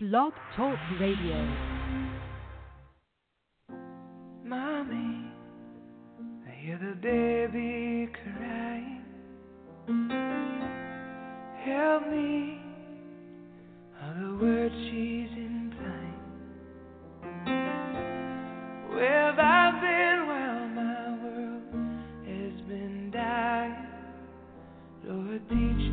Blog Talk Radio. Mommy, I hear the baby crying. Help me, are the words she's implying? Where have I been while my world has been dying? Lord, teach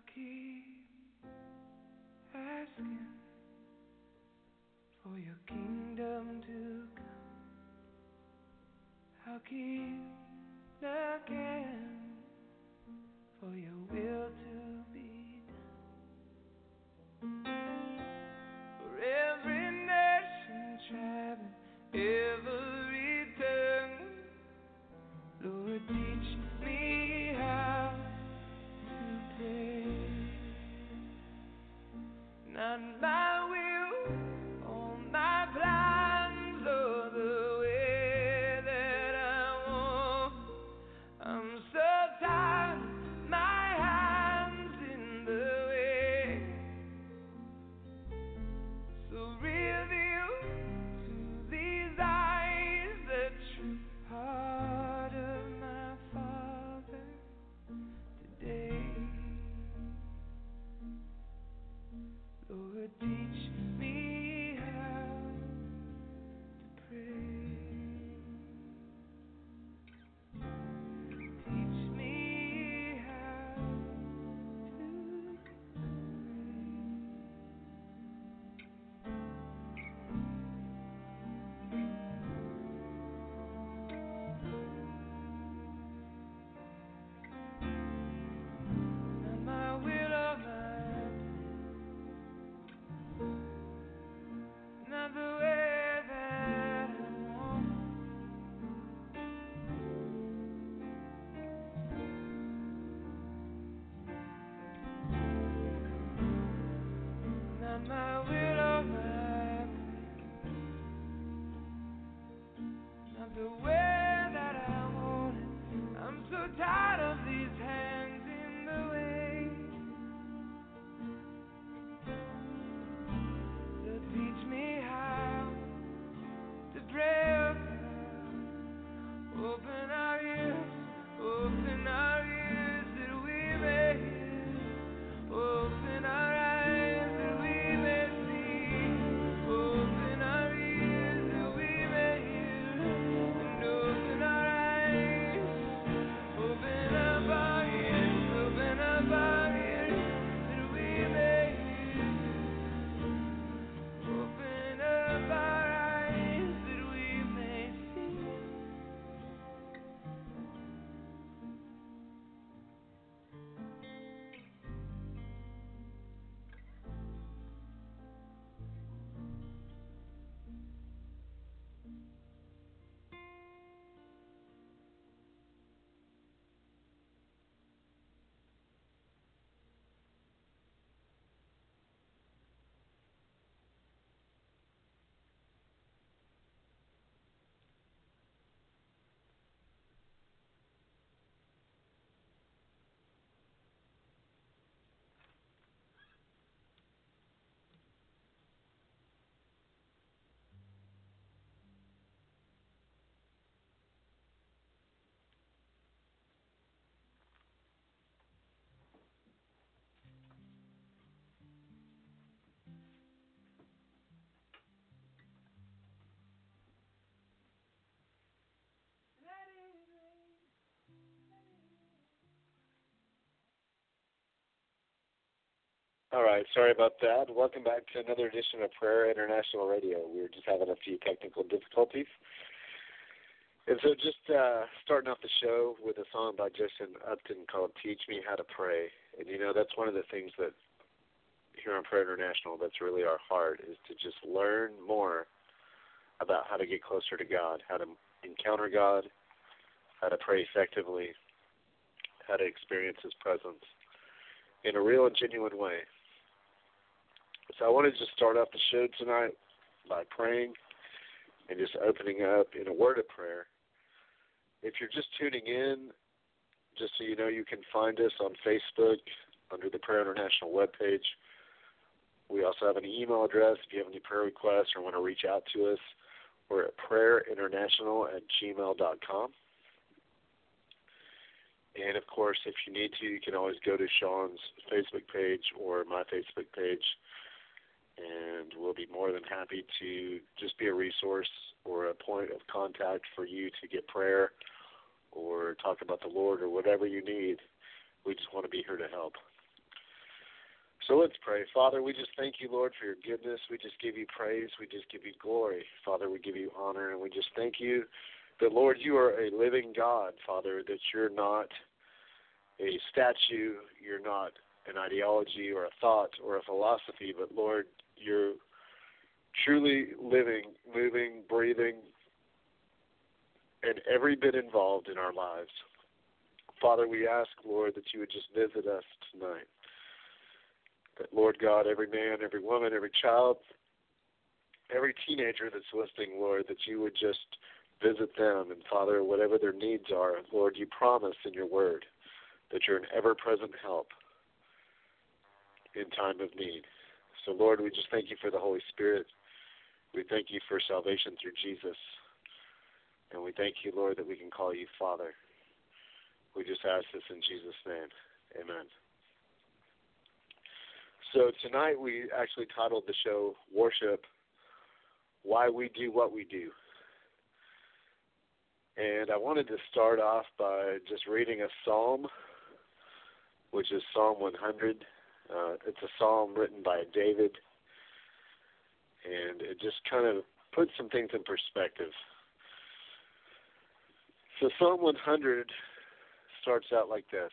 I'll keep asking for your kingdom to come. I'll keep looking for your will to Not All right, sorry about that. Welcome back to another edition of Prayer International Radio. We were just having a few technical difficulties. And so just uh, starting off the show with a song by Justin Upton called Teach Me How to Pray. And you know, that's one of the things that here on Prayer International that's really our heart is to just learn more about how to get closer to God, how to encounter God, how to pray effectively, how to experience his presence in a real and genuine way. So I wanted to just start off the show tonight by praying and just opening up in a word of prayer. If you're just tuning in, just so you know, you can find us on Facebook under the Prayer International webpage. We also have an email address if you have any prayer requests or want to reach out to us. We're at prayerinternational at gmail.com. And of course, if you need to, you can always go to Sean's Facebook page or my Facebook page, and we'll be more than happy to just be a resource or a point of contact for you to get prayer or talk about the Lord or whatever you need. We just want to be here to help. So let's pray. Father, we just thank you, Lord, for your goodness. We just give you praise. We just give you glory. Father, we give you honor. And we just thank you that, Lord, you are a living God, Father, that you're not a statue, you're not an ideology or a thought or a philosophy, but, Lord, you're truly living, moving, breathing, and every bit involved in our lives. Father, we ask, Lord, that you would just visit us tonight. That, Lord God, every man, every woman, every child, every teenager that's listening, Lord, that you would just visit them. And, Father, whatever their needs are, Lord, you promise in your word that you're an ever present help in time of need. So, Lord, we just thank you for the Holy Spirit. We thank you for salvation through Jesus. And we thank you, Lord, that we can call you Father. We just ask this in Jesus' name. Amen. So tonight we actually titled the show Worship Why We Do What We Do. And I wanted to start off by just reading a psalm, which is Psalm 100. Uh, it's a psalm written by David, and it just kind of puts some things in perspective. So Psalm 100 starts out like this.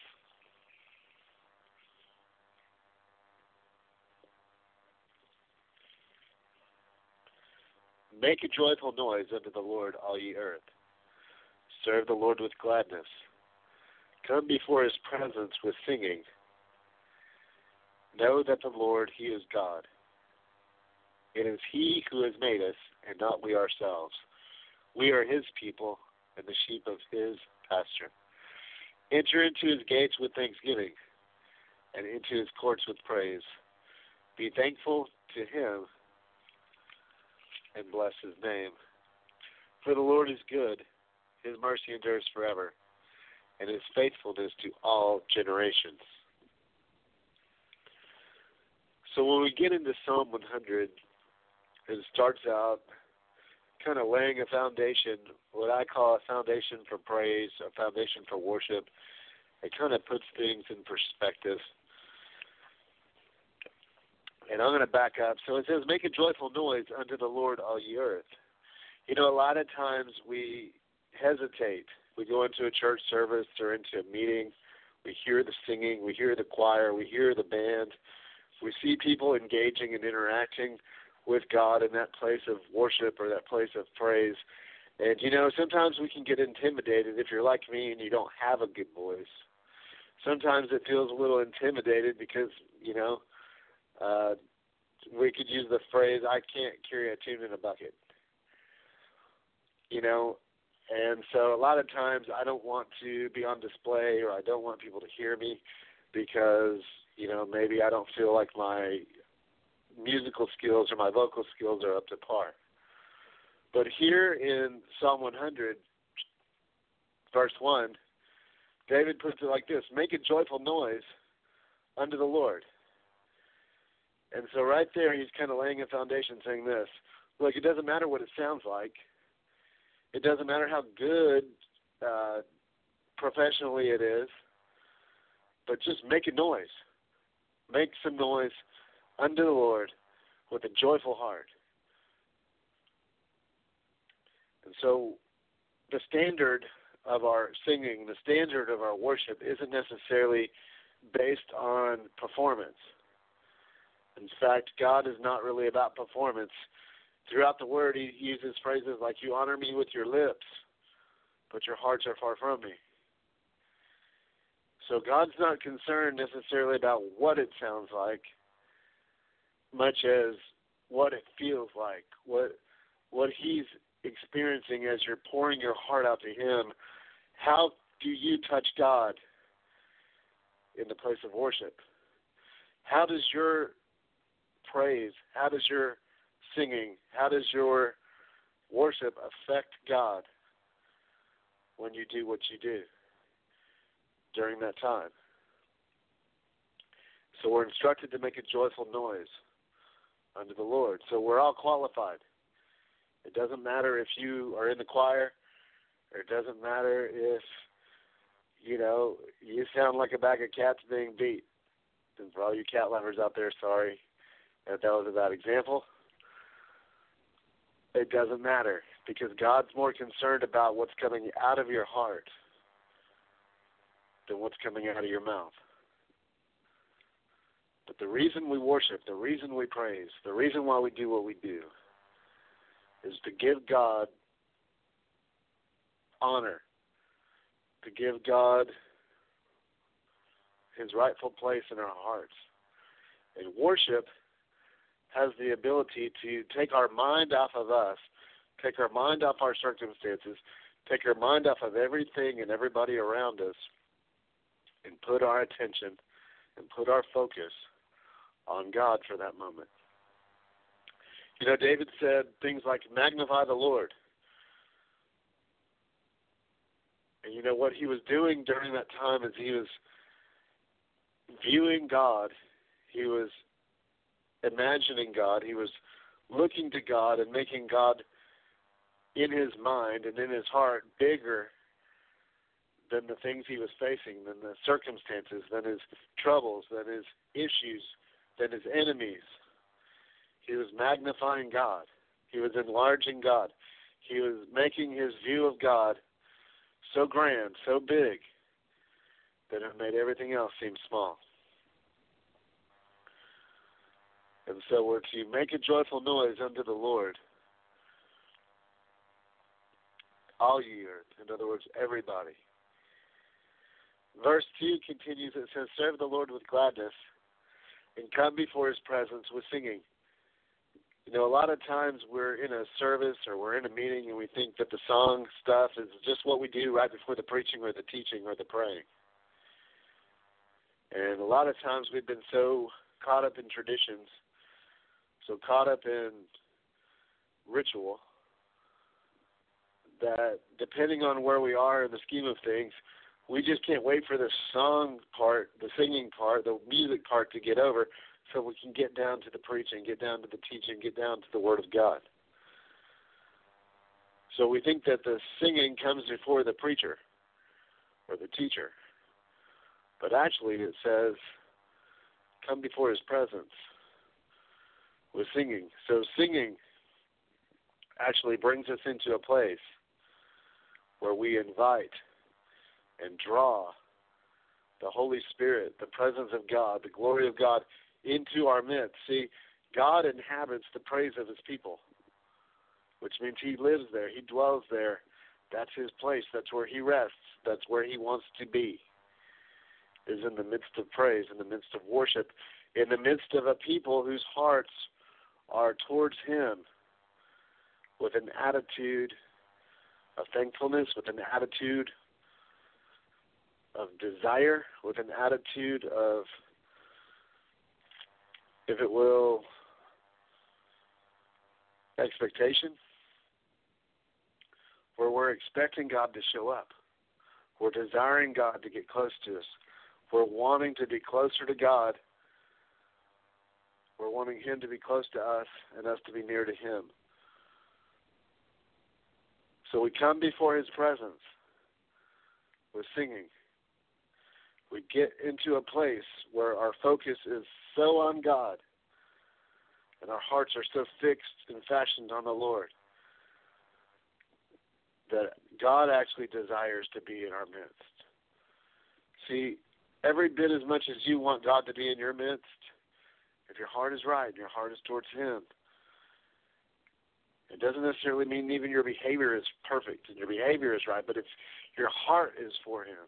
Make a joyful noise unto the Lord, all ye earth. Serve the Lord with gladness. Come before his presence with singing. Know that the Lord, he is God. It is he who has made us, and not we ourselves. We are his people, and the sheep of his pasture. Enter into his gates with thanksgiving, and into his courts with praise. Be thankful to him, and bless his name. For the Lord is good, his mercy endures forever, and his faithfulness to all generations. So when we get into Psalm 100, it starts out kind of laying a foundation, what I call a foundation for praise, a foundation for worship. It kind of puts things in perspective. And I'm going to back up. So it says, Make a joyful noise unto the Lord, all ye earth. You know, a lot of times we hesitate. We go into a church service or into a meeting, we hear the singing, we hear the choir, we hear the band, we see people engaging and interacting with God in that place of worship or that place of praise. And you know, sometimes we can get intimidated if you're like me and you don't have a good voice. Sometimes it feels a little intimidated because, you know, uh we could use the phrase I can't carry a tune in a bucket. You know, and so a lot of times I don't want to be on display or I don't want people to hear me because, you know, maybe I don't feel like my musical skills or my vocal skills are up to par. But here in Psalm 100, verse 1, David puts it like this Make a joyful noise unto the Lord. And so, right there, he's kind of laying a foundation saying this Look, it doesn't matter what it sounds like, it doesn't matter how good uh, professionally it is, but just make a noise. Make some noise unto the Lord with a joyful heart. And so the standard of our singing, the standard of our worship isn't necessarily based on performance. In fact, God is not really about performance. Throughout the word, he uses phrases like, You honor me with your lips, but your hearts are far from me. So God's not concerned necessarily about what it sounds like, much as what it feels like, what what he's experiencing as you're pouring your heart out to him. How do you touch God in the place of worship? How does your praise, how does your singing, how does your worship affect God when you do what you do during that time? So we're instructed to make a joyful noise unto the Lord. So we're all qualified. It doesn't matter if you are in the choir, or it doesn't matter if you know you sound like a bag of cats being beat. And for all you cat lovers out there, sorry that that was a bad example. It doesn't matter because God's more concerned about what's coming out of your heart than what's coming out of your mouth. But the reason we worship, the reason we praise, the reason why we do what we do is to give God honor, to give God his rightful place in our hearts. And worship has the ability to take our mind off of us, take our mind off our circumstances, take our mind off of everything and everybody around us, and put our attention and put our focus on God for that moment. You know, David said things like, magnify the Lord. And you know what he was doing during that time is he was viewing God, he was imagining God, he was looking to God and making God in his mind and in his heart bigger than the things he was facing, than the circumstances, than his troubles, than his issues, than his enemies. He was magnifying God. He was enlarging God. He was making his view of God so grand, so big, that it made everything else seem small. And so we're to make a joyful noise unto the Lord. All ye earth. In other words, everybody. Verse 2 continues, it says, Serve the Lord with gladness and come before his presence with singing. You know, a lot of times we're in a service or we're in a meeting and we think that the song stuff is just what we do right before the preaching or the teaching or the praying. And a lot of times we've been so caught up in traditions, so caught up in ritual, that depending on where we are in the scheme of things, we just can't wait for the song part, the singing part, the music part to get over so we can get down to the preaching, get down to the teaching, get down to the Word of God. So we think that the singing comes before the preacher or the teacher. But actually, it says, come before his presence with singing. So singing actually brings us into a place where we invite and draw the Holy Spirit, the presence of God, the glory of God into our midst. See, God inhabits the praise of his people, which means he lives there, he dwells there. That's his place, that's where he rests, that's where he wants to be. Is in the midst of praise, in the midst of worship, in the midst of a people whose hearts are towards him with an attitude of thankfulness, with an attitude of desire, with an attitude of, if it will, expectation, where we're expecting God to show up. We're desiring God to get close to us. We're wanting to be closer to God. We're wanting Him to be close to us and us to be near to Him. So we come before His presence with singing we get into a place where our focus is so on God and our hearts are so fixed and fashioned on the Lord that God actually desires to be in our midst. See, every bit as much as you want God to be in your midst, if your heart is right and your heart is towards Him, it doesn't necessarily mean even your behavior is perfect and your behavior is right, but if your heart is for Him,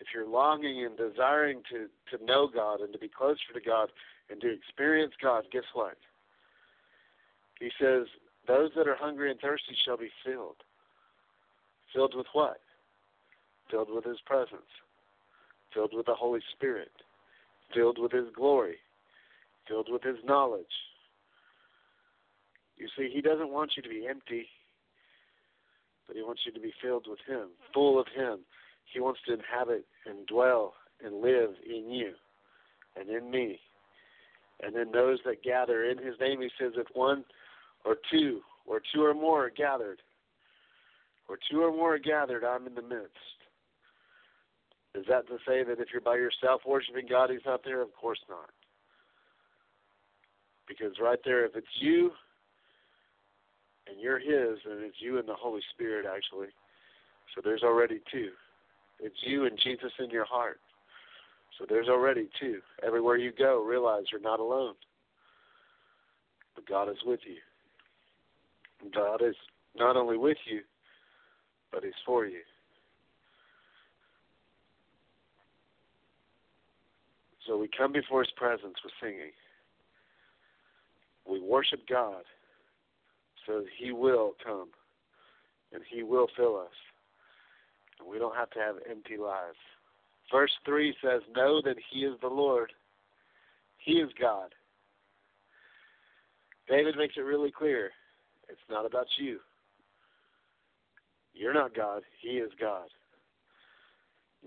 if you're longing and desiring to, to know God and to be closer to God and to experience God, guess what? He says, Those that are hungry and thirsty shall be filled. Filled with what? Filled with His presence, filled with the Holy Spirit, filled with His glory, filled with His knowledge. You see, He doesn't want you to be empty, but He wants you to be filled with Him, full of Him he wants to inhabit and dwell and live in you and in me. And then those that gather in his name, he says, if one or two or two or more are gathered, or two or more are gathered, I'm in the midst. Is that to say that if you're by yourself worshiping God, He's not there? Of course not. Because right there, if it's you and you're His, and it's you and the Holy Spirit, actually. So there's already two. It's you and Jesus in your heart. So there's already two. Everywhere you go, realize you're not alone. But God is with you. God is not only with you, but He's for you. So we come before His presence with singing. We worship God so that He will come and He will fill us. We don't have to have empty lives. Verse 3 says, Know that He is the Lord, He is God. David makes it really clear it's not about you. You're not God, He is God.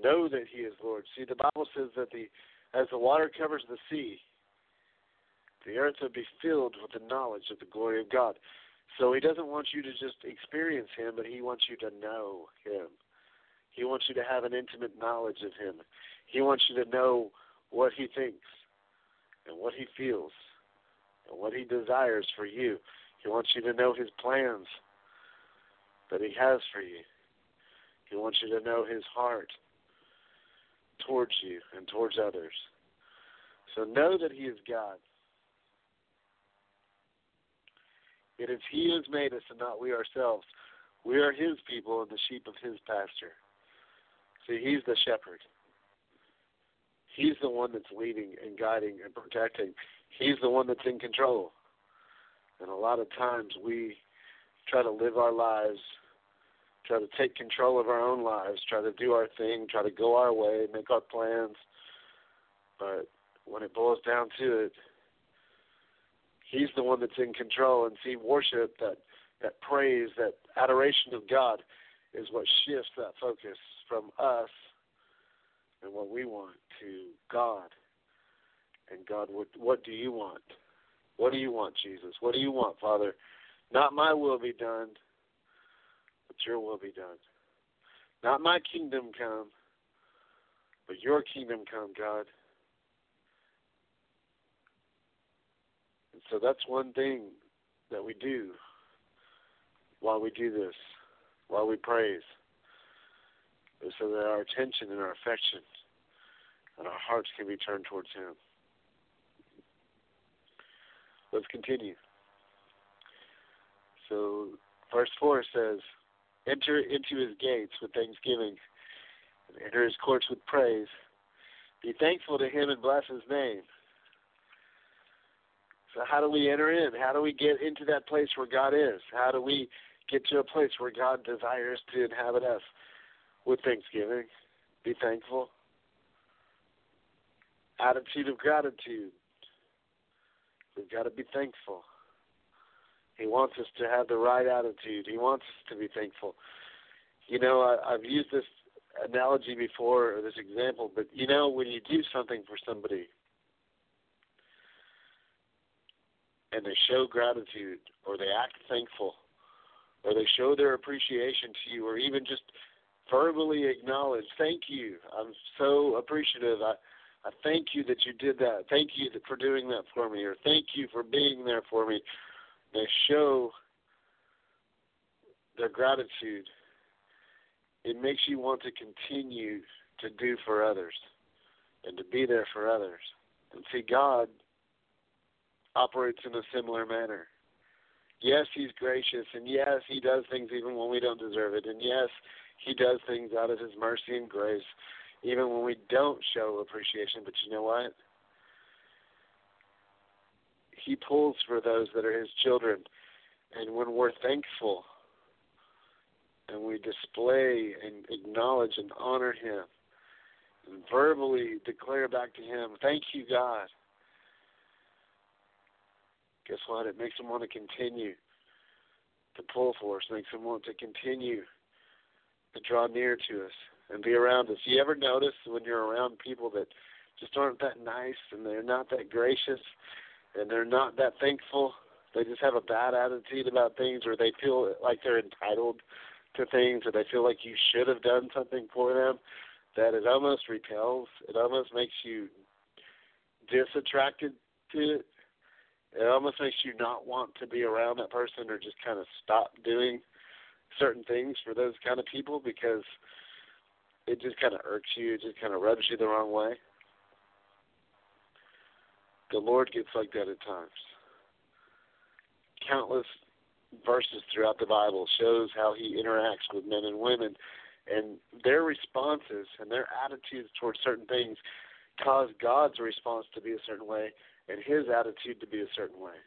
Know that He is Lord. See, the Bible says that the as the water covers the sea, the earth will be filled with the knowledge of the glory of God. So He doesn't want you to just experience Him, but He wants you to know Him. He wants you to have an intimate knowledge of Him. He wants you to know what He thinks and what He feels and what He desires for you. He wants you to know His plans that He has for you. He wants you to know His heart towards you and towards others. So know that He is God. It is He who has made us and not we ourselves. We are His people and the sheep of His pasture. See, He's the shepherd. He's the one that's leading and guiding and protecting. He's the one that's in control. And a lot of times we try to live our lives, try to take control of our own lives, try to do our thing, try to go our way, make our plans. But when it boils down to it, He's the one that's in control. And see, worship, that, that praise, that adoration of God is what shifts that focus from us and what we want to God. And God, what, what do you want? What do you want, Jesus? What do you want, Father? Not my will be done, but your will be done. Not my kingdom come, but your kingdom come, God. And so that's one thing that we do while we do this, while we praise, is so that our attention and our affection and our hearts can be turned towards Him. Let's continue. So, verse 4 says, Enter into his gates with thanksgiving, and enter his courts with praise. Be thankful to him and bless his name. So, how do we enter in? How do we get into that place where God is? How do we get to a place where God desires to inhabit us? With thanksgiving. Be thankful. Attitude of gratitude. We've got to be thankful. He wants us to have the right attitude. He wants us to be thankful. You know, I, I've used this analogy before, or this example, but you know, when you do something for somebody and they show gratitude, or they act thankful, or they show their appreciation to you, or even just verbally acknowledge, thank you, I'm so appreciative. I, I thank you that you did that. Thank you for doing that for me, or thank you for being there for me. They show their gratitude. It makes you want to continue to do for others and to be there for others. And see, God operates in a similar manner. Yes, He's gracious, and yes, He does things even when we don't deserve it, and yes, He does things out of His mercy and grace even when we don't show appreciation. But you know what? He pulls for those that are His children. And when we're thankful and we display and acknowledge and honor Him and verbally declare back to Him, Thank you, God. Guess what? It makes Him want to continue to pull for us, makes Him want to continue to draw near to us and be around us. You ever notice when you're around people that just aren't that nice and they're not that gracious and they're not that thankful? They just have a bad attitude about things or they feel like they're entitled to things or they feel like you should have done something for them. that it almost repels. It almost makes you disattracted to it. It almost makes you not want to be around that person or just kind of stop doing certain things for those kind of people because it just kind of irks you. It just kind of rubs you the wrong way. The Lord gets like that at times. Countless verses throughout the Bible shows how he interacts with men and women and their responses and their attitudes towards certain things cause God's response to be a certain way and his attitude to be a certain way.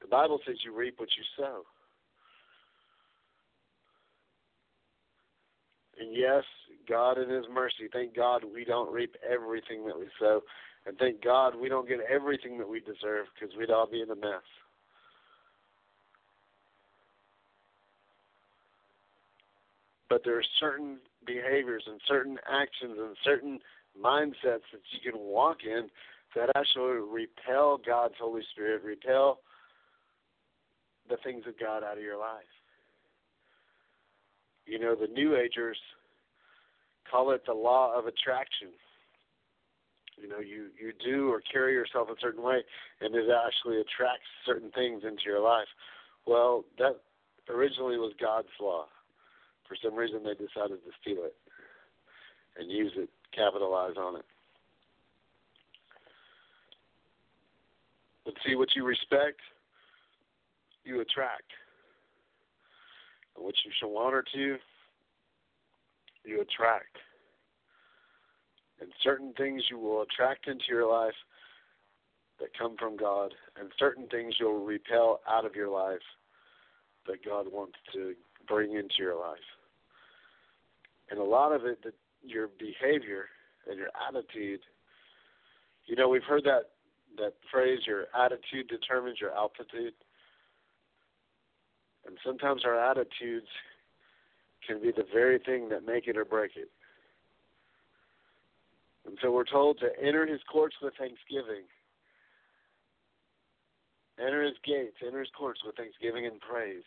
The Bible says you reap what you sow. And yes, God in his mercy, thank God we don't reap everything that we sow. And thank God we don't get everything that we deserve because we'd all be in a mess. But there are certain behaviors and certain actions and certain mindsets that you can walk in that actually repel God's Holy Spirit, repel the things of God out of your life. You know, the New Agers call it the law of attraction. You know, you, you do or carry yourself a certain way, and it actually attracts certain things into your life. Well, that originally was God's law. For some reason, they decided to steal it and use it, capitalize on it. But see, what you respect, you attract. What you show honor to, you attract. And certain things you will attract into your life that come from God, and certain things you'll repel out of your life that God wants to bring into your life. And a lot of it, that your behavior and your attitude. You know, we've heard that that phrase, your attitude determines your altitude. And sometimes our attitudes can be the very thing that make it or break it. And so we're told to enter his courts with thanksgiving. Enter his gates, enter his courts with thanksgiving and praise.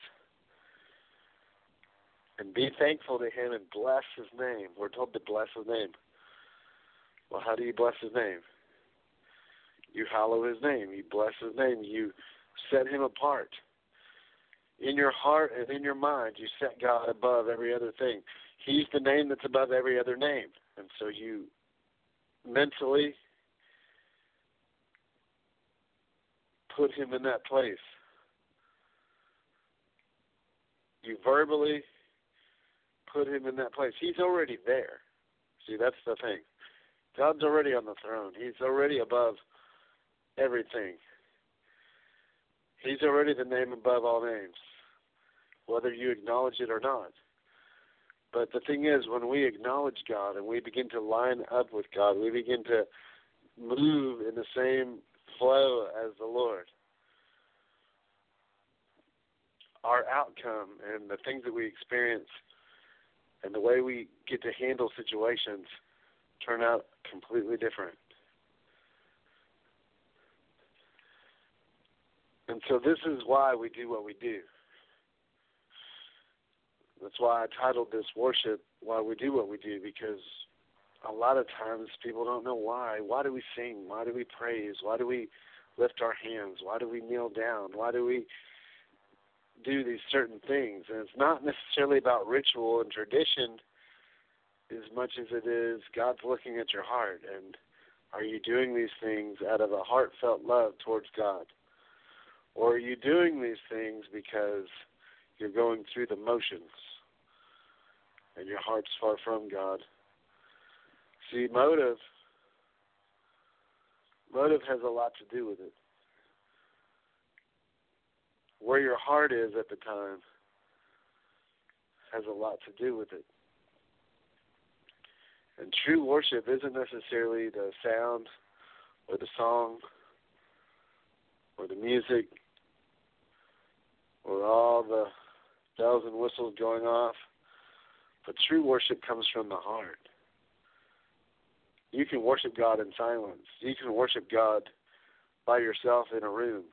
And be thankful to him and bless his name. We're told to bless his name. Well, how do you bless his name? You hallow his name. You bless his name. You set him apart. In your heart and in your mind, you set God above every other thing. He's the name that's above every other name. And so you mentally put him in that place. You verbally put him in that place. He's already there. See, that's the thing. God's already on the throne. He's already above everything. He's already the name above all names, whether you acknowledge it or not. But the thing is, when we acknowledge God and we begin to line up with God, we begin to move in the same flow as the Lord. Our outcome and the things that we experience and the way we get to handle situations turn out completely different. And so this is why we do what we do. That's why I titled this worship Why We Do What We Do, because a lot of times people don't know why. Why do we sing? Why do we praise? Why do we lift our hands? Why do we kneel down? Why do we do these certain things? And it's not necessarily about ritual and tradition as much as it is God's looking at your heart and are you doing these things out of a heartfelt love towards God? Or are you doing these things because you're going through the motions and your heart's far from God? See, motive motive has a lot to do with it. Where your heart is at the time has a lot to do with it. And true worship isn't necessarily the sound or the song or the music or all the bells and whistles going off. But true worship comes from the heart. You can worship God in silence. You can worship God by yourself in a room.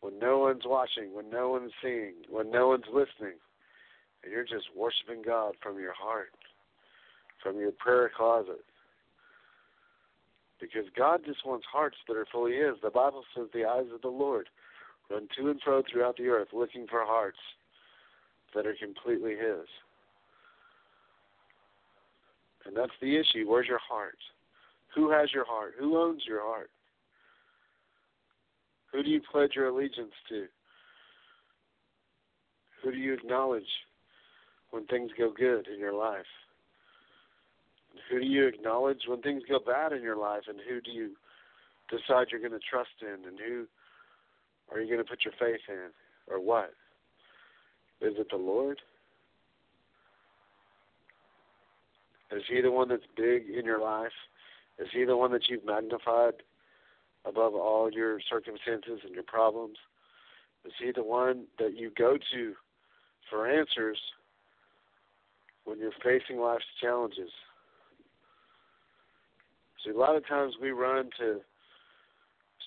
When no one's watching, when no one's seeing, when no one's listening, and you're just worshiping God from your heart from your prayer closet. Because God just wants hearts that are fully His. The Bible says the eyes of the Lord run to and fro throughout the earth looking for hearts that are completely His. And that's the issue. Where's your heart? Who has your heart? Who owns your heart? Who do you pledge your allegiance to? Who do you acknowledge when things go good in your life? Who do you acknowledge when things go bad in your life? And who do you decide you're going to trust in? And who are you going to put your faith in? Or what? Is it the Lord? Is He the one that's big in your life? Is He the one that you've magnified above all your circumstances and your problems? Is He the one that you go to for answers when you're facing life's challenges? See, a lot of times we run to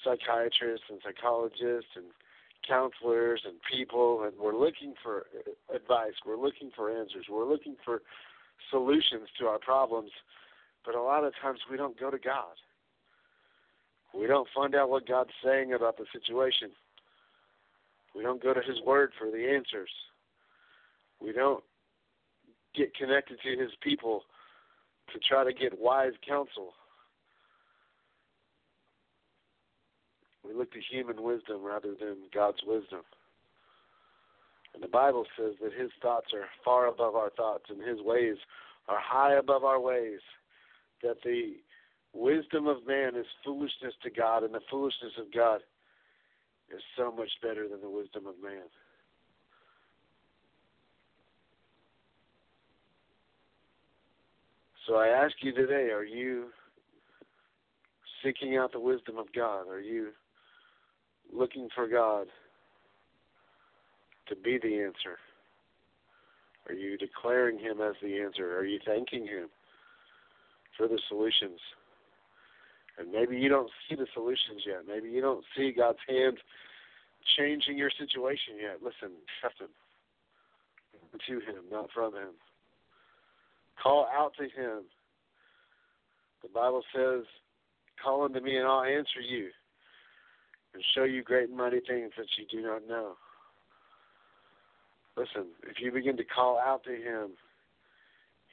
psychiatrists and psychologists and counselors and people, and we're looking for advice. We're looking for answers. We're looking for solutions to our problems. But a lot of times we don't go to God. We don't find out what God's saying about the situation. We don't go to His Word for the answers. We don't get connected to His people to try to get wise counsel. We look to human wisdom rather than God's wisdom. And the Bible says that His thoughts are far above our thoughts, and His ways are high above our ways. That the wisdom of man is foolishness to God, and the foolishness of God is so much better than the wisdom of man. So I ask you today are you seeking out the wisdom of God? Are you looking for God to be the answer? Are you declaring Him as the answer? Are you thanking Him for the solutions? And maybe you don't see the solutions yet. Maybe you don't see God's hand changing your situation yet. Listen, trust Him. To Him, not from Him. Call out to Him. The Bible says, Call unto me and I'll answer you and show you great and mighty things that you do not know. Listen, if you begin to call out to Him,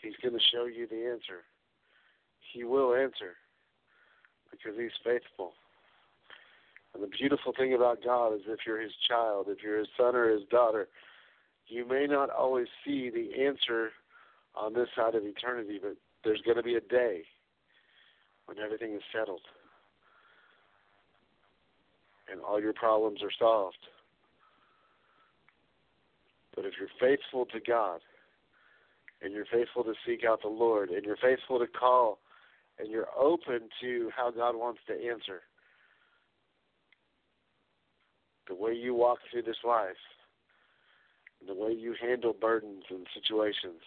He's going to show you the answer. He will answer because He's faithful. And the beautiful thing about God is if you're His child, if you're His son or His daughter, you may not always see the answer on this side of eternity, but there's going to be a day when everything is settled and all your problems are solved. But if you're faithful to God, and you're faithful to seek out the Lord, and you're faithful to call, and you're open to how God wants to answer, the way you walk through this life, the way you handle burdens and situations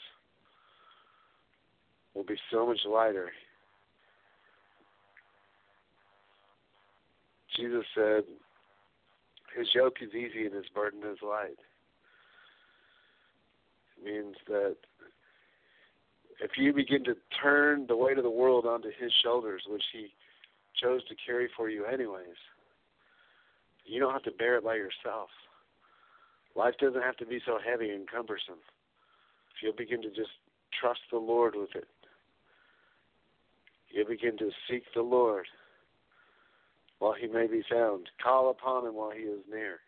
will be so much lighter. Jesus said, His yoke is easy and His burden is light It means that if you begin to turn the weight of the world onto his shoulders, which he chose to carry for you anyways, you don't have to bear it by yourself. Life doesn't have to be so heavy and cumbersome. If you'll begin to just trust the Lord with it, you'll begin to seek the Lord while he may be found. Call upon him while he is near.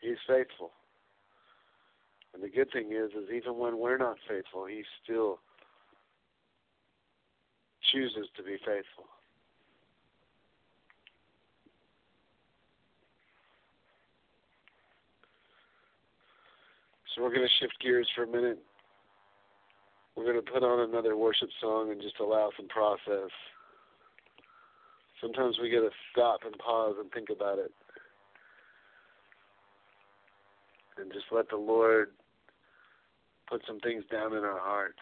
He's faithful. And the good thing is, is even when we're not faithful, He still chooses to be faithful. So we're going to shift gears for a minute. We're going to put on another worship song and just allow some process. Sometimes we got to stop and pause and think about it. and just let the Lord put some things down in our hearts.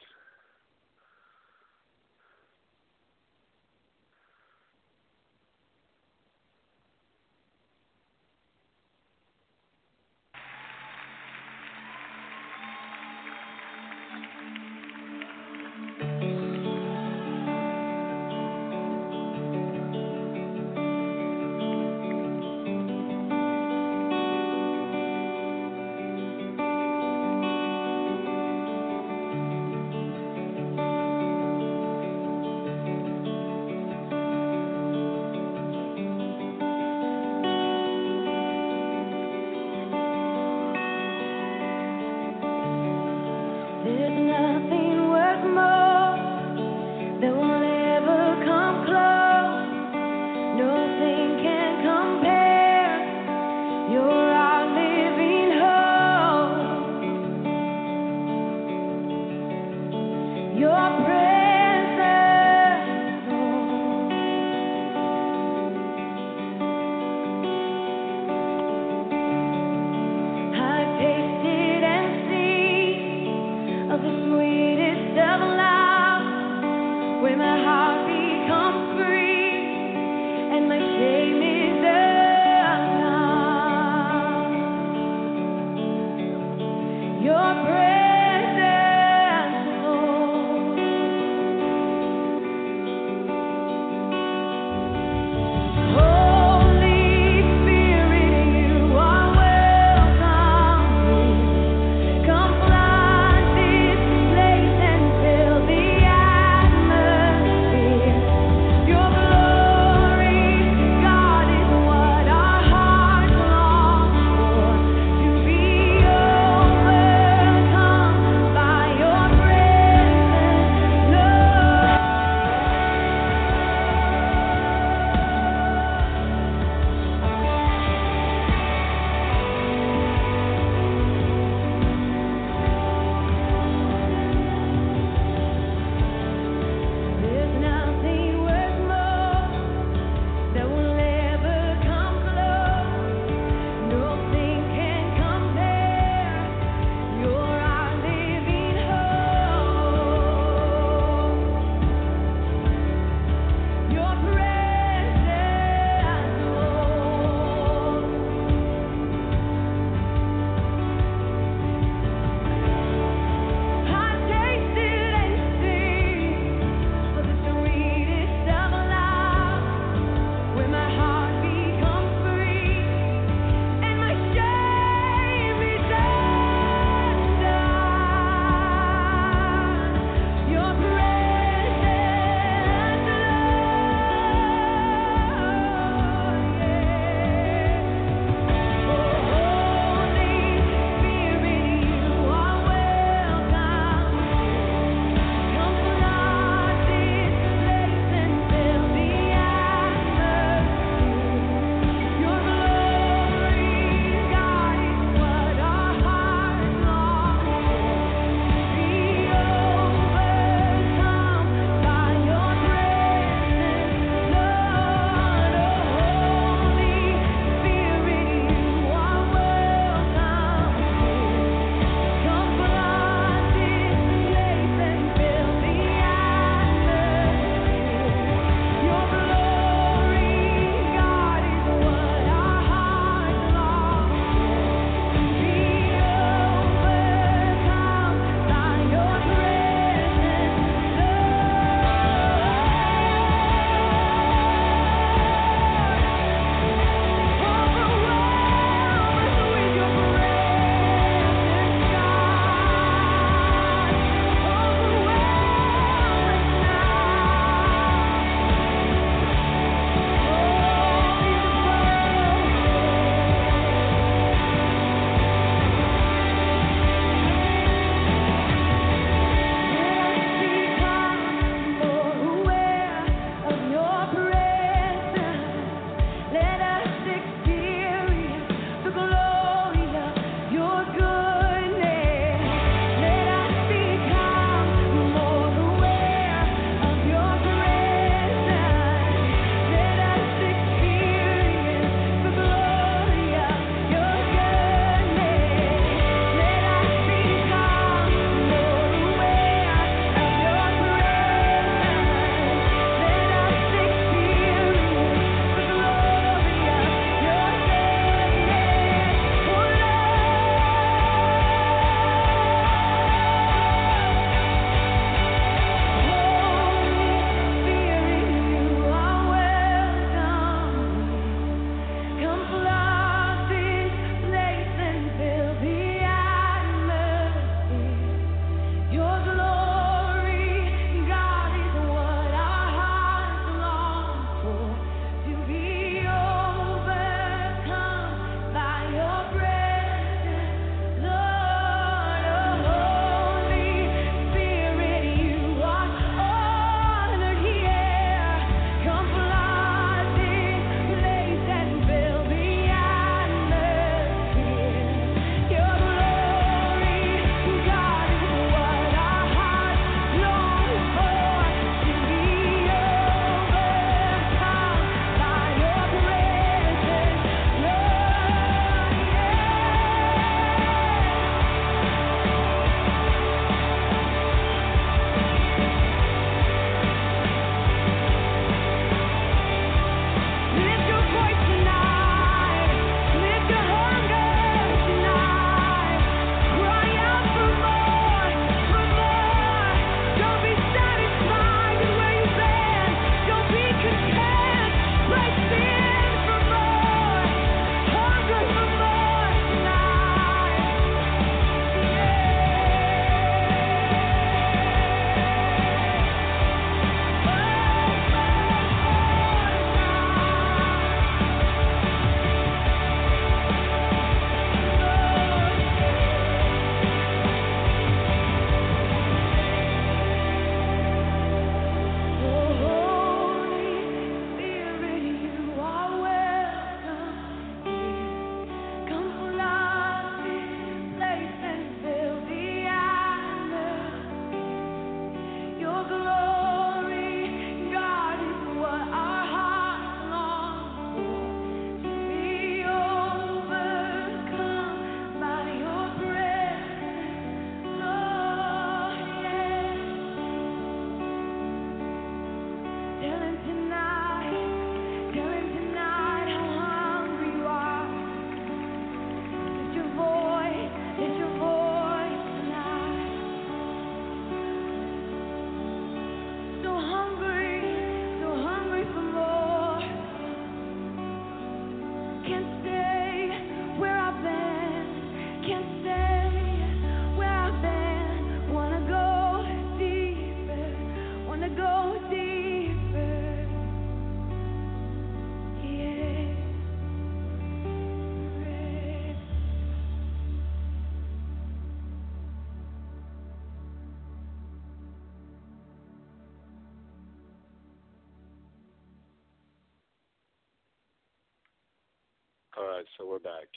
So we're back.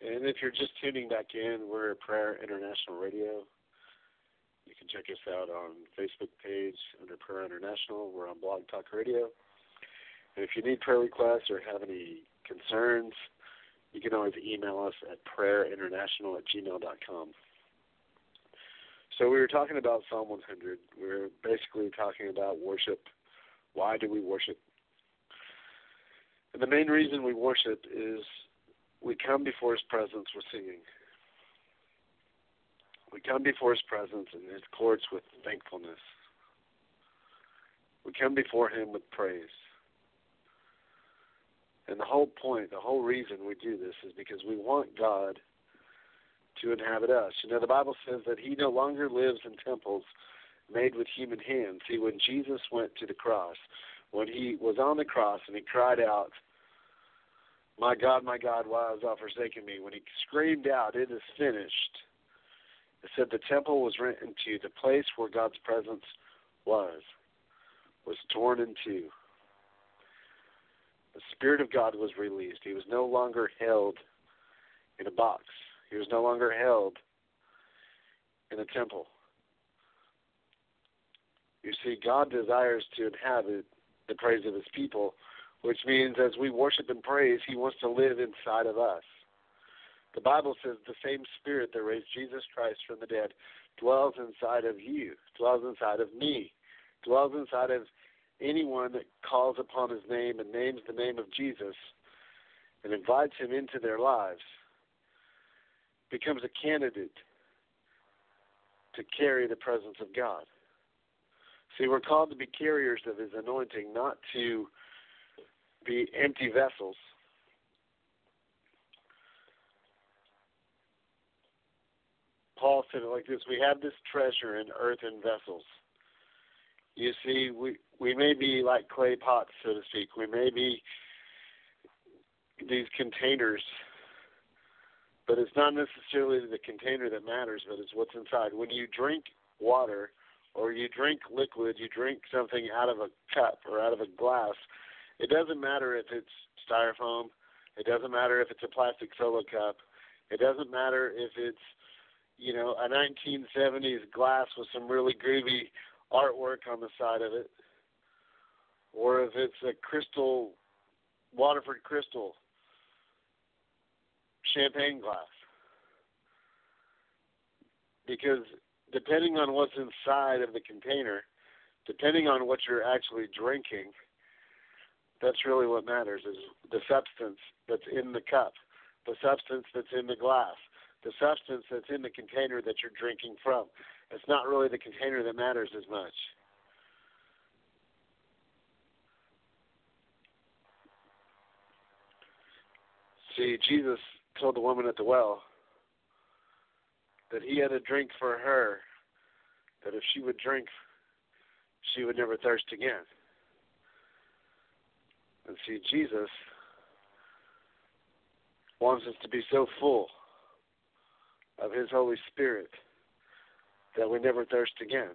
And if you're just tuning back in, we're Prayer International Radio. You can check us out on Facebook page under Prayer International. We're on Blog Talk Radio. And if you need prayer requests or have any concerns, you can always email us at prayerinternational at gmail.com. So we were talking about Psalm 100. We were basically talking about worship. Why do we worship? And the main reason we worship is we come before His presence with singing. We come before His presence in His courts with thankfulness. We come before Him with praise. And the whole point, the whole reason we do this is because we want God to inhabit us. You know, the Bible says that He no longer lives in temples made with human hands. See, when Jesus went to the cross, when He was on the cross and He cried out, My God, my God, why hast thou forsaken me? When He screamed out, It is finished, it said the temple was rent in two. The place where God's presence was, was torn in two the Spirit of God was released. He was no longer held in a box, he was no longer held in a temple. You see, God desires to inhabit the praise of his people, which means as we worship and praise, he wants to live inside of us. The Bible says the same Spirit that raised Jesus Christ from the dead dwells inside of you, dwells inside of me, dwells inside of anyone that calls upon his name and names the name of Jesus and invites him into their lives becomes a candidate to carry the presence of God. See, we're called to be carriers of his anointing, not to be empty vessels. Paul said it like this We have this treasure in earthen vessels you see, we we may be like clay pots, so to speak. We may be these containers, but it's not necessarily the container that matters, but it's what's inside. When you drink water or you drink liquid, you drink something out of a cup or out of a glass, it doesn't matter if it's styrofoam, it doesn't matter if it's a plastic solo cup, it doesn't matter if it's you know a 1970s glass with some really groovy artwork on the side of it, or if it's a crystal, Waterford crystal champagne glass. Because depending on what's inside of the container, depending on what you're actually drinking, that's really what matters is the substance that's in the cup, the substance that's in the glass, the substance that's in the container that you're drinking from. It's not really the container that matters as much. See, Jesus told the woman at the well that he had a drink for her, that if she would drink, she would never thirst again. And see, Jesus wants us to be so full of His Holy Spirit that we never thirst again.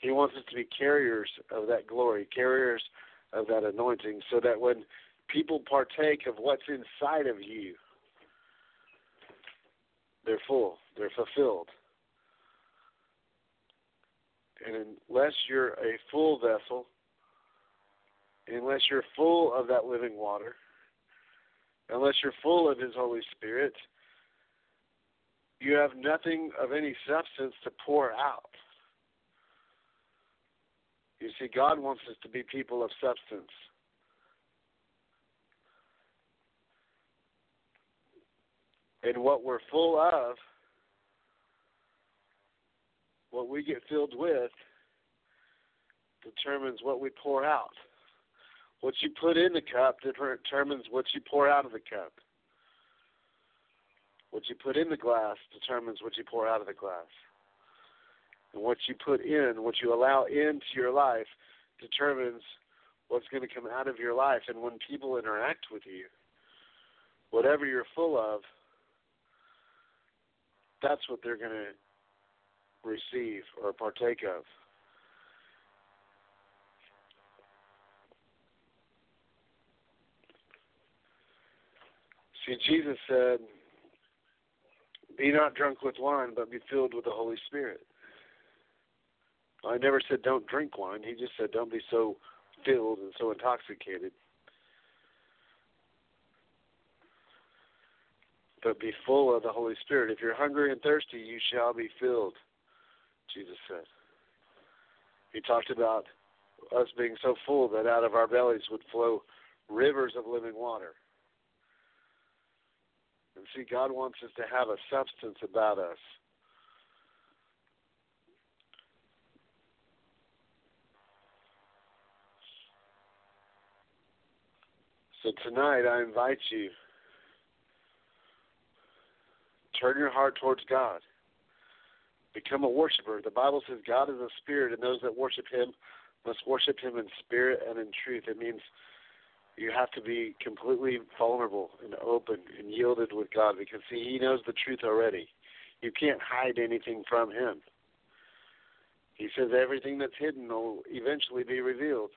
He wants us to be carriers of that glory, carriers of that anointing, so that when people partake of what's inside of you, they're full, they're fulfilled. And unless you're a full vessel, unless you're full of that living water, unless you're full of His Holy Spirit, you have nothing of any substance to pour out. You see, God wants us to be people of substance. And what we're full of, what we get filled with, determines what we pour out. What you put in the cup determines what you pour out of the cup. What you put in the glass determines what you pour out of the glass. And what you put in, what you allow into your life, determines what's going to come out of your life. And when people interact with you, whatever you're full of, that's what they're going to receive or partake of. See, Jesus said, Be not drunk with wine, but be filled with the Holy Spirit. I never said don't drink wine. He just said don't be so filled and so intoxicated. But be full of the Holy Spirit. If you're hungry and thirsty, you shall be filled, Jesus said. He talked about us being so full that out of our bellies would flow rivers of living water. And see, God wants us to have a substance about us. So tonight, I invite you turn your heart towards God. Become a worshiper. The Bible says God is a spirit, and those that worship Him must worship Him in spirit and in truth. It means you have to be completely vulnerable and open and yielded with God because, see, He knows the truth already. You can't hide anything from Him. He says everything that's hidden will eventually be revealed.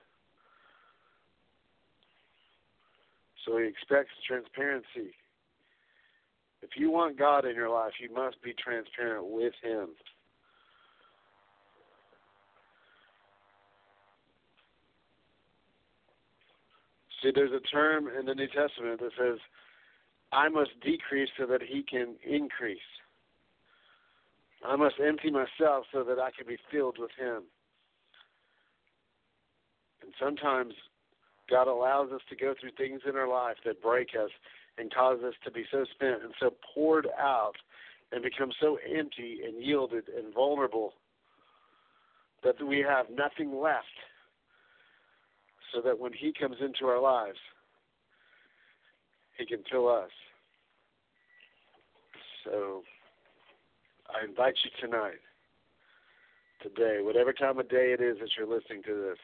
So He expects transparency. If you want God in your life, you must be transparent with Him. See, there's a term in the New Testament that says, I must decrease so that He can increase. I must empty myself so that I can be filled with Him. And sometimes God allows us to go through things in our life that break us and cause us to be so spent and so poured out and become so empty and yielded and vulnerable that we have nothing left so that when He comes into our lives, He can fill us. So I invite you tonight, today, whatever time of day it is that you're listening to this,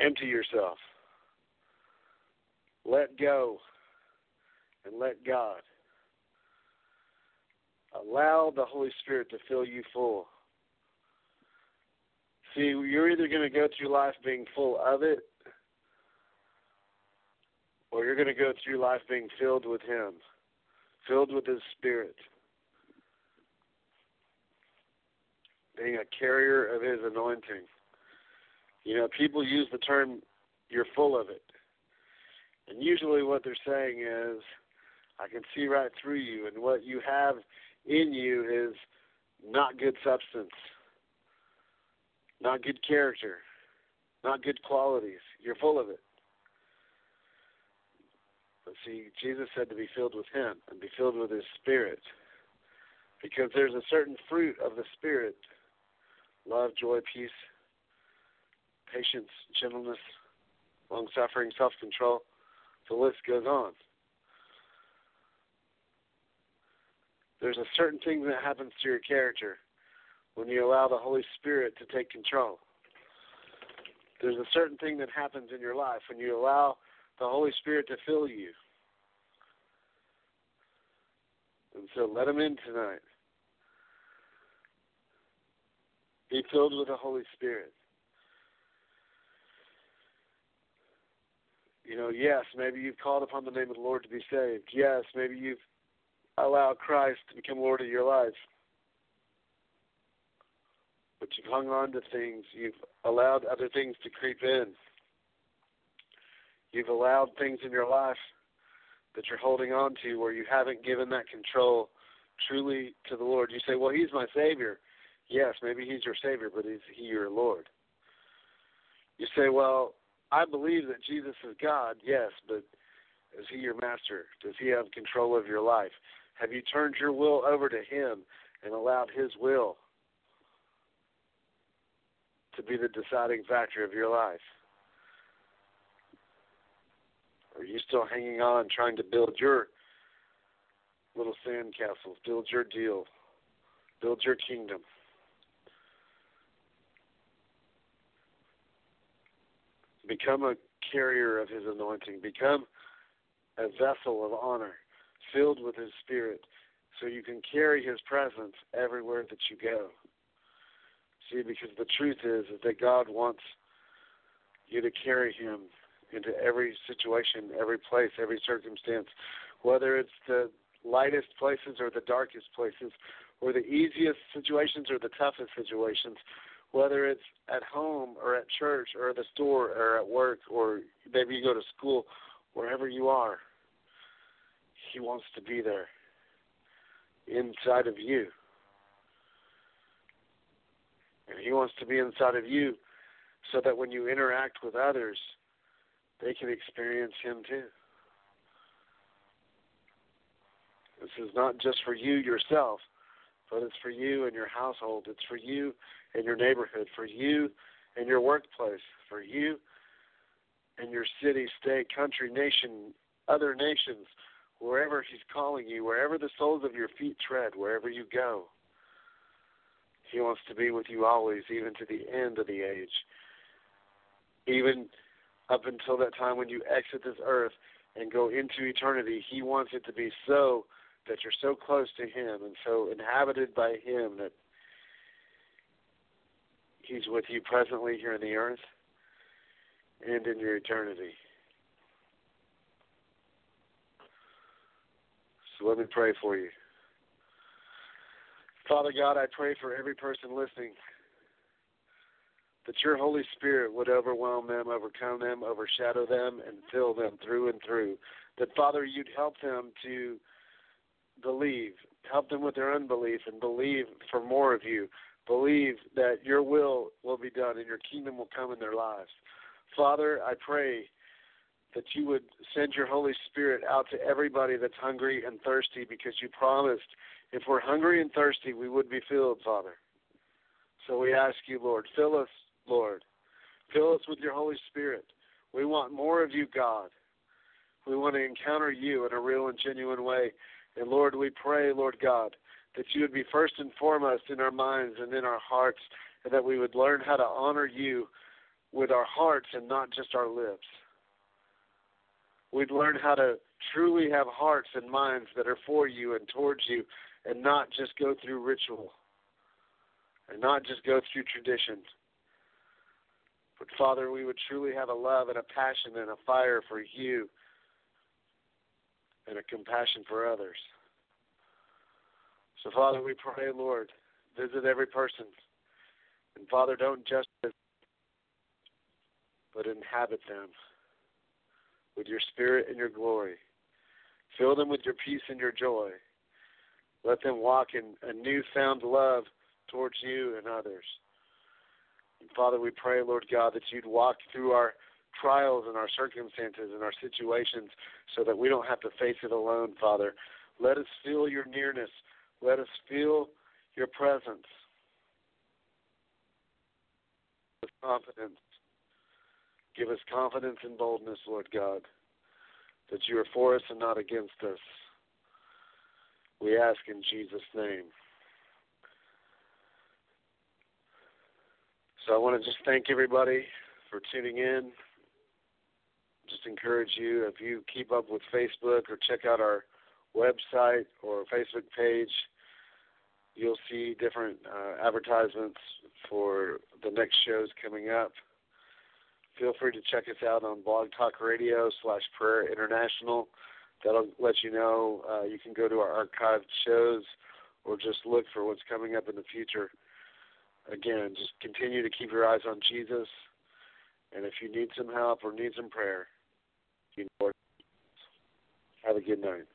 empty yourself. Let go and let God. Allow the Holy Spirit to fill you full. See, you're either going to go through life being full of it, or you're going to go through life being filled with Him, filled with His Spirit, being a carrier of His anointing. You know, people use the term, you're full of it. And usually what they're saying is, I can see right through you, and what you have in you is not good substance, not good character, not good qualities. You're full of it. But see, Jesus said to be filled with Him and be filled with His Spirit. Because there's a certain fruit of the Spirit love, joy, peace, patience, gentleness, long suffering, self control. The list goes on. There's a certain thing that happens to your character when you allow the Holy Spirit to take control. There's a certain thing that happens in your life when you allow the Holy Spirit to fill you. And so let him in tonight. Be filled with the Holy Spirit. You know, yes, maybe you've called upon the name of the Lord to be saved. Yes, maybe you've allowed Christ to become Lord of your life. But you've hung on to things. You've allowed other things to creep in. You've allowed things in your life that you're holding on to where you haven't given that control truly to the Lord. You say, well, He's my Savior. Yes, maybe He's your Savior, but is He your Lord? You say, well, I believe that Jesus is God. Yes, but is He your Master? Does He have control of your life? Have you turned your will over to Him and allowed His will to be the deciding factor of your life? Are you still hanging on, trying to build your little sand castles, build your deal, build your kingdom? Become a carrier of His anointing. Become a vessel of honor, filled with His Spirit, so you can carry His presence everywhere that you go. See, because the truth is, is that God wants you to carry Him into every situation, every place, every circumstance, whether it's the lightest places or the darkest places, or the easiest situations or the toughest situations, whether it's at home or at church or at the store or at work or maybe you go to school, wherever you are, He wants to be there inside of you. And He wants to be inside of you so that when you interact with others, they can experience Him too. This is not just for you yourself, but it's for you and your household. It's for you and your neighborhood, for you and your workplace, for you and your city, state, country, nation, other nations, wherever He's calling you, wherever the soles of your feet tread, wherever you go. He wants to be with you always, even to the end of the age. Even up until that time when you exit this earth and go into eternity, He wants it to be so that you're so close to Him and so inhabited by Him that He's with you presently here on the earth and in your eternity. So let me pray for you. Father God, I pray for every person listening that your Holy Spirit would overwhelm them, overcome them, overshadow them, and fill them through and through. That, Father, you'd help them to believe, help them with their unbelief, and believe for more of you. Believe that your will will be done and your kingdom will come in their lives. Father, I pray that you would send your Holy Spirit out to everybody that's hungry and thirsty because you promised if we're hungry and thirsty, we would be filled, Father. So we ask you, Lord, fill us, Lord. Fill us with your Holy Spirit. We want more of you, God. We want to encounter you in a real and genuine way. And Lord, we pray, Lord God, that you would be first and foremost in our minds and in our hearts, and that we would learn how to honor you with our hearts and not just our lips. We'd learn how to truly have hearts and minds that are for you and towards you and not just go through ritual and not just go through tradition. But Father, we would truly have a love and a passion and a fire for you and a compassion for others. So, Father, we pray, Lord, visit every person. And, Father, don't just them but inhabit them with your spirit and your glory. Fill them with your peace and your joy. Let them walk in a newfound love towards you and others. And Father, we pray, Lord God, that you'd walk through our trials and our circumstances and our situations so that we don't have to face it alone, Father. Let us feel your nearness. Let us feel your presence with confidence. Give us confidence and boldness, Lord God, that you are for us and not against us. We ask in Jesus' name. So I want to just thank everybody for tuning in. Just encourage you if you keep up with Facebook or check out our website or Facebook page, you'll see different uh, advertisements for the next shows coming up. Feel free to check us out on Blog Talk Radio slash Prayer International. That'll let you know uh, you can go to our archived shows or just look for what's coming up in the future. Again, just continue to keep your eyes on Jesus. And if you need some help or need some prayer, have a good night.